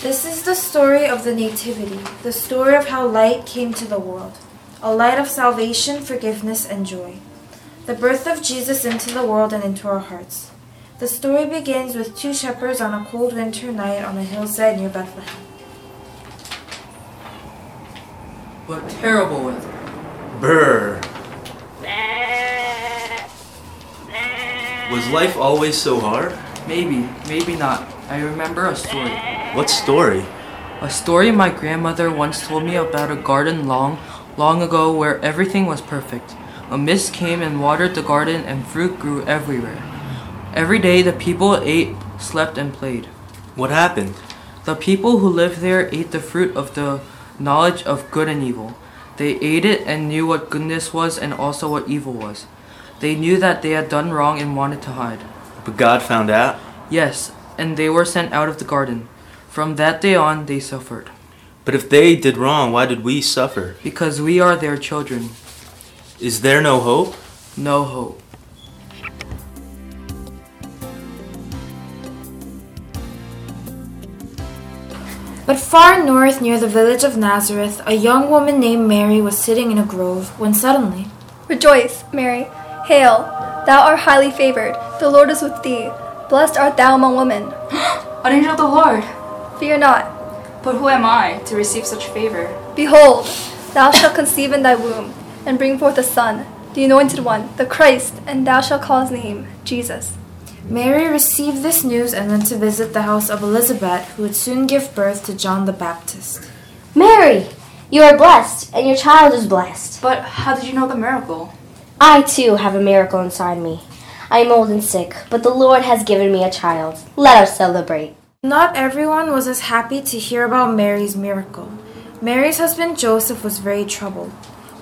This is the story of the Nativity, the story of how light came to the world, a light of salvation, forgiveness, and joy. The birth of Jesus into the world and into our hearts. The story begins with two shepherds on a cold winter night on a hillside near Bethlehem. What terrible weather. Brr. Was life always so hard? Maybe, maybe not. I remember a story. What story? A story my grandmother once told me about a garden long, long ago where everything was perfect. A mist came and watered the garden and fruit grew everywhere. Every day the people ate, slept, and played. What happened? The people who lived there ate the fruit of the knowledge of good and evil. They ate it and knew what goodness was and also what evil was. They knew that they had done wrong and wanted to hide. But God found out? Yes, and they were sent out of the garden. From that day on, they suffered. But if they did wrong, why did we suffer? Because we are their children. Is there no hope? No hope. But far north, near the village of Nazareth, a young woman named Mary was sitting in a grove when suddenly, Rejoice, Mary. Hail, thou art highly favored. The Lord is with thee. Blessed art thou among women. An angel of the Lord. Fear not. But who am I to receive such favor? Behold, thou shalt conceive in thy womb, and bring forth a son, the anointed one, the Christ, and thou shalt call his name Jesus. Mary received this news and went to visit the house of Elizabeth, who would soon give birth to John the Baptist. Mary, you are blessed, and your child is blessed. But how did you know the miracle? I too have a miracle inside me. I am old and sick, but the Lord has given me a child. Let us celebrate. Not everyone was as happy to hear about Mary's miracle. Mary's husband Joseph was very troubled.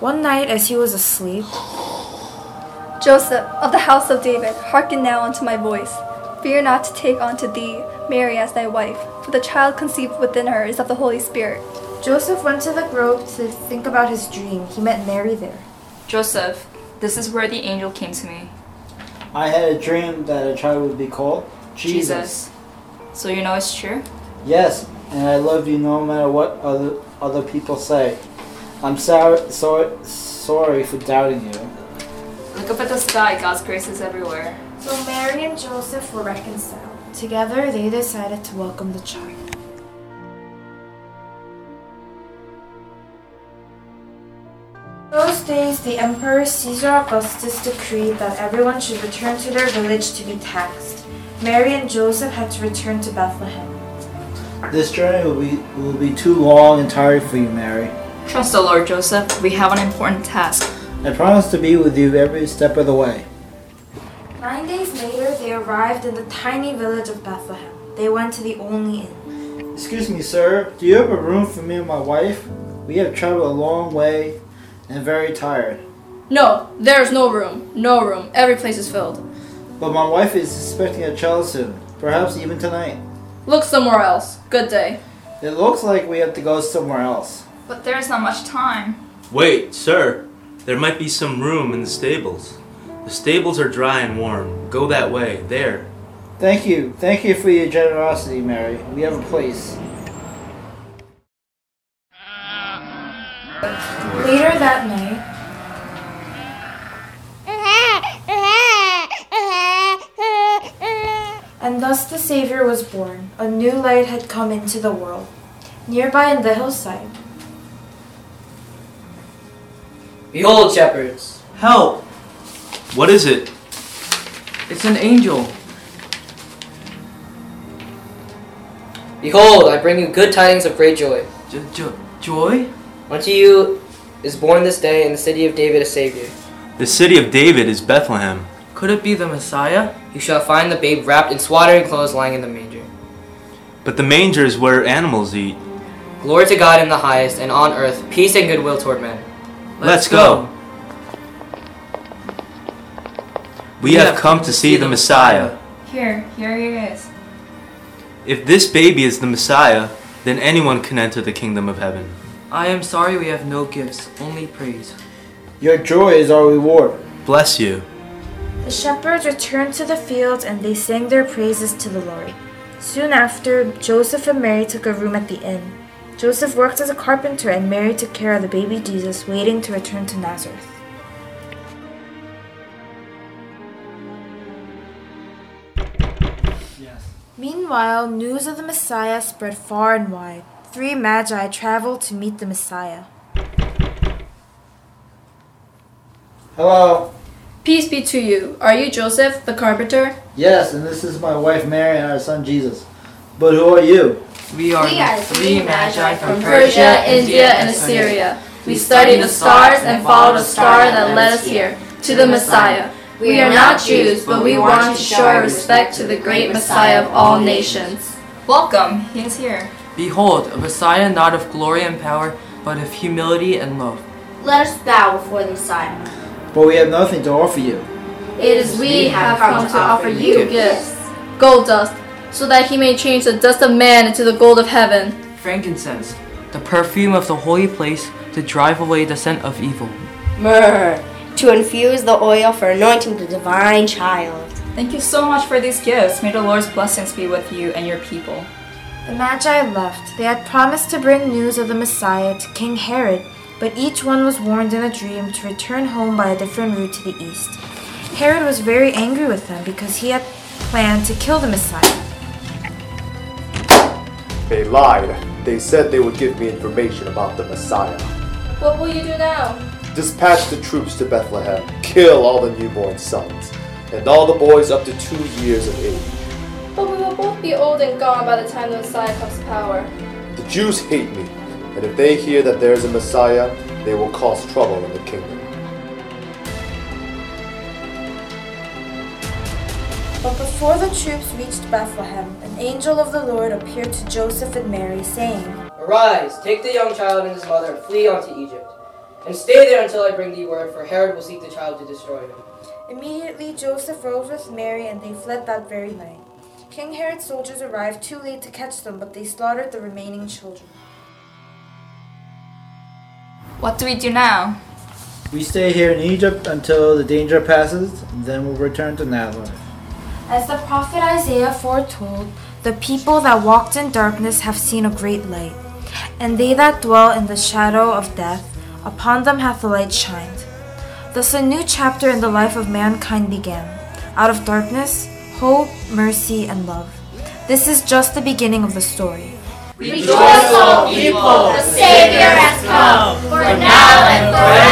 One night, as he was asleep, Joseph, of the house of David, hearken now unto my voice. Fear not to take unto thee Mary as thy wife, for the child conceived within her is of the Holy Spirit. Joseph went to the grove to think about his dream. He met Mary there. Joseph, this is where the angel came to me. I had a dream that a child would be called Jesus. So you know it's true? Yes, and I love you no matter what other other people say. I'm sorry, sorry, sorry for doubting you. Look up at the sky, God's grace is everywhere. So Mary and Joseph were reconciled. Together, they decided to welcome the child. Days, the Emperor Caesar Augustus decreed that everyone should return to their village to be taxed. Mary and Joseph had to return to Bethlehem. This journey will be will be too long and tiring for you, Mary. Trust the Lord, Joseph. We have an important task. I promise to be with you every step of the way. Nine days later, they arrived in the tiny village of Bethlehem. They went to the only inn. Excuse me, sir. Do you have a room for me and my wife? We have traveled a long way and very tired. No, there's no room. No room. Every place is filled. But my wife is expecting a child soon, perhaps even tonight. Look somewhere else. Good day. It looks like we have to go somewhere else. But there's not much time. Wait, sir. There might be some room in the stables. The stables are dry and warm. Go that way. There. Thank you. Thank you for your generosity, Mary. We have a place. Later that night, and thus the Savior was born. A new light had come into the world. Nearby in the hillside, Behold, shepherds. Help! What is it? It's an angel. Behold, I bring you good tidings of great joy. J- jo- joy? Unto you is born this day in the city of David a Savior. The city of David is Bethlehem. Could it be the Messiah? You shall find the babe wrapped in swaddling clothes lying in the manger. But the manger is where animals eat. Glory to God in the highest, and on earth peace and goodwill toward men. Let's go. We have come to see the Messiah. Here, here he is. If this baby is the Messiah, then anyone can enter the kingdom of heaven. I am sorry we have no gifts, only praise. Your joy is our reward. Bless you. the shepherds returned to the fields and they sang their praises to the Lord. Soon after, Joseph and Mary took a room at the inn. Joseph worked as a carpenter, and Mary took care of the baby Jesus, waiting to return to Nazareth. Yes. Meanwhile, news of the Messiah spread far and wide. Three magi travel to meet the Messiah. Hello. Peace be to you. Are you Joseph, the carpenter? Yes, and this is my wife Mary and our son Jesus. But who are you? We are, We are the three magi from Persia, India, and Assyria. We studied the stars and followed the star that led us here, to the Messiah. We are not Jews, but we want to show our respect to the great Messiah of all nations. Welcome, he is here. Behold, a Messiah not of glory and power, but of humility and love. Let us bow before the Messiah. But we have nothing to offer you. It is we have come to offer you gifts, gold dust, so that he may change the dust of man into the gold of heaven. Frankincense, the perfume of the holy place to drive away the scent of evil. Myrrh, to infuse the oil for anointing the divine child. Thank you so much for these gifts. May the Lord's blessings be with you and your people. The Magi left. They had promised to bring news of the Messiah to King Herod, but each one was warned in a dream to return home by a different route to the east. Herod was very angry with them because he had planned to kill the Messiah. They lied. They said they would give me information about the Messiah. What will you do now? Dispatch the troops to Bethlehem, kill all the newborn sons, and all the boys up to two years of age. Be old and gone by the time the Messiah comes to power. The Jews hate me, and if they hear that there is a Messiah, they will cause trouble in the kingdom. But before the troops reached Bethlehem, an angel of the Lord appeared to Joseph and Mary, saying, Arise, take the young child and his mother, and flee unto Egypt. And stay there until I bring thee word, for Herod will seek the child to destroy him. Immediately Joseph rose with Mary, and they fled that very night. King Herod's soldiers arrived too late to catch them, but they slaughtered the remaining children. What do we do now? We stay here in Egypt until the danger passes, and then we'll return to Nazareth. As the prophet Isaiah foretold, the people that walked in darkness have seen a great light, and they that dwell in the shadow of death, upon them hath the light shined. Thus a new chapter in the life of mankind began. Out of darkness, hope, mercy, and love. This is just the beginning of the story. Rejoice, all people, the Savior has come, for now and forevermore.